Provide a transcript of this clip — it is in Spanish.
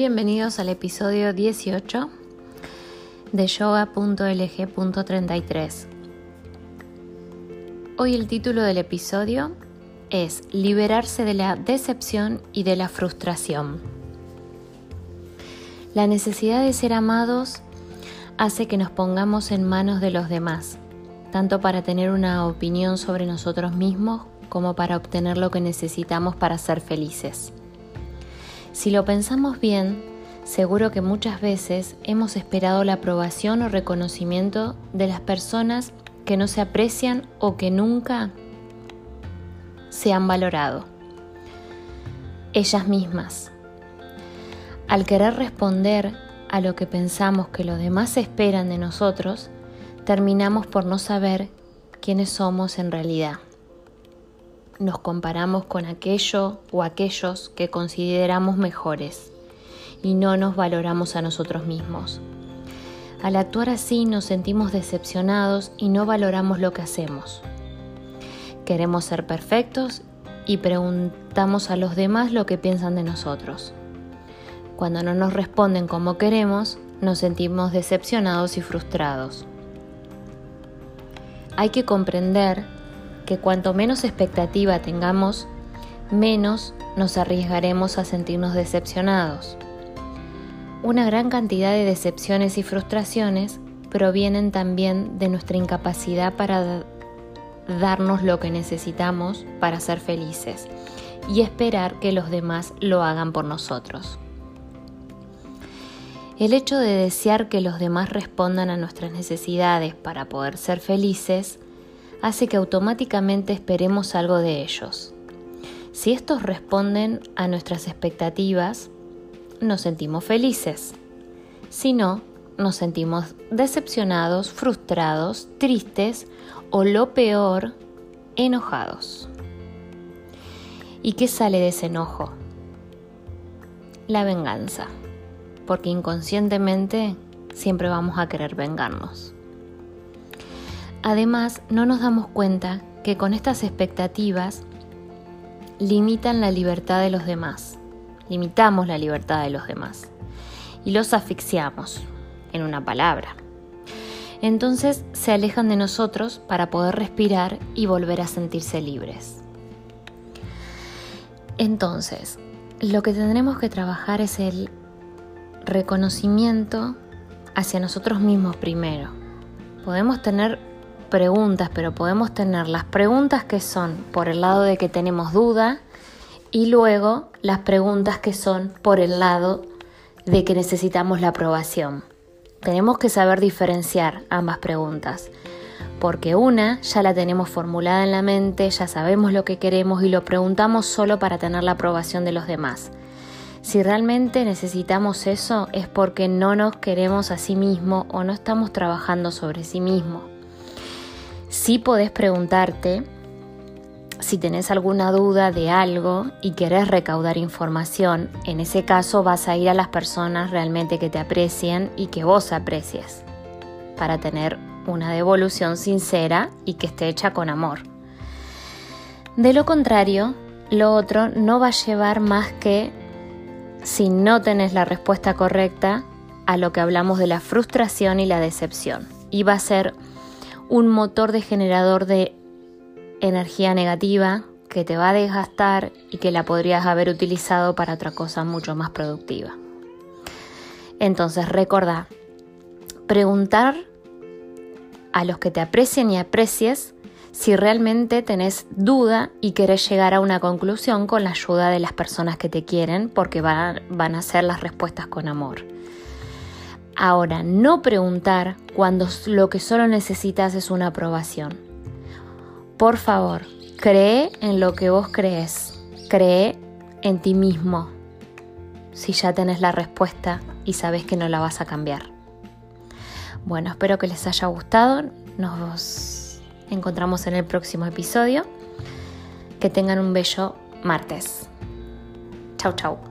Bienvenidos al episodio 18 de yoga.lg.33. Hoy el título del episodio es Liberarse de la decepción y de la frustración. La necesidad de ser amados hace que nos pongamos en manos de los demás, tanto para tener una opinión sobre nosotros mismos como para obtener lo que necesitamos para ser felices. Si lo pensamos bien, seguro que muchas veces hemos esperado la aprobación o reconocimiento de las personas que no se aprecian o que nunca se han valorado. Ellas mismas. Al querer responder a lo que pensamos que los demás esperan de nosotros, terminamos por no saber quiénes somos en realidad nos comparamos con aquello o aquellos que consideramos mejores y no nos valoramos a nosotros mismos. Al actuar así nos sentimos decepcionados y no valoramos lo que hacemos. Queremos ser perfectos y preguntamos a los demás lo que piensan de nosotros. Cuando no nos responden como queremos, nos sentimos decepcionados y frustrados. Hay que comprender que cuanto menos expectativa tengamos, menos nos arriesgaremos a sentirnos decepcionados. Una gran cantidad de decepciones y frustraciones provienen también de nuestra incapacidad para darnos lo que necesitamos para ser felices y esperar que los demás lo hagan por nosotros. El hecho de desear que los demás respondan a nuestras necesidades para poder ser felices hace que automáticamente esperemos algo de ellos. Si estos responden a nuestras expectativas, nos sentimos felices. Si no, nos sentimos decepcionados, frustrados, tristes o lo peor, enojados. ¿Y qué sale de ese enojo? La venganza, porque inconscientemente siempre vamos a querer vengarnos. Además, no nos damos cuenta que con estas expectativas limitan la libertad de los demás, limitamos la libertad de los demás y los asfixiamos, en una palabra. Entonces se alejan de nosotros para poder respirar y volver a sentirse libres. Entonces, lo que tendremos que trabajar es el reconocimiento hacia nosotros mismos primero. Podemos tener preguntas, pero podemos tener las preguntas que son por el lado de que tenemos duda y luego las preguntas que son por el lado de que necesitamos la aprobación. Tenemos que saber diferenciar ambas preguntas, porque una ya la tenemos formulada en la mente, ya sabemos lo que queremos y lo preguntamos solo para tener la aprobación de los demás. Si realmente necesitamos eso es porque no nos queremos a sí mismo o no estamos trabajando sobre sí mismo. Sí podés preguntarte si tenés alguna duda de algo y querés recaudar información. En ese caso vas a ir a las personas realmente que te aprecien y que vos aprecies para tener una devolución sincera y que esté hecha con amor. De lo contrario, lo otro no va a llevar más que, si no tenés la respuesta correcta, a lo que hablamos de la frustración y la decepción. Y va a ser un motor de generador de energía negativa que te va a desgastar y que la podrías haber utilizado para otra cosa mucho más productiva. Entonces recordá, preguntar a los que te aprecien y aprecies si realmente tenés duda y querés llegar a una conclusión con la ayuda de las personas que te quieren porque van, van a ser las respuestas con amor. Ahora, no preguntar cuando lo que solo necesitas es una aprobación. Por favor, cree en lo que vos crees. Cree en ti mismo. Si ya tenés la respuesta y sabes que no la vas a cambiar. Bueno, espero que les haya gustado. Nos encontramos en el próximo episodio. Que tengan un bello martes. Chau, chau.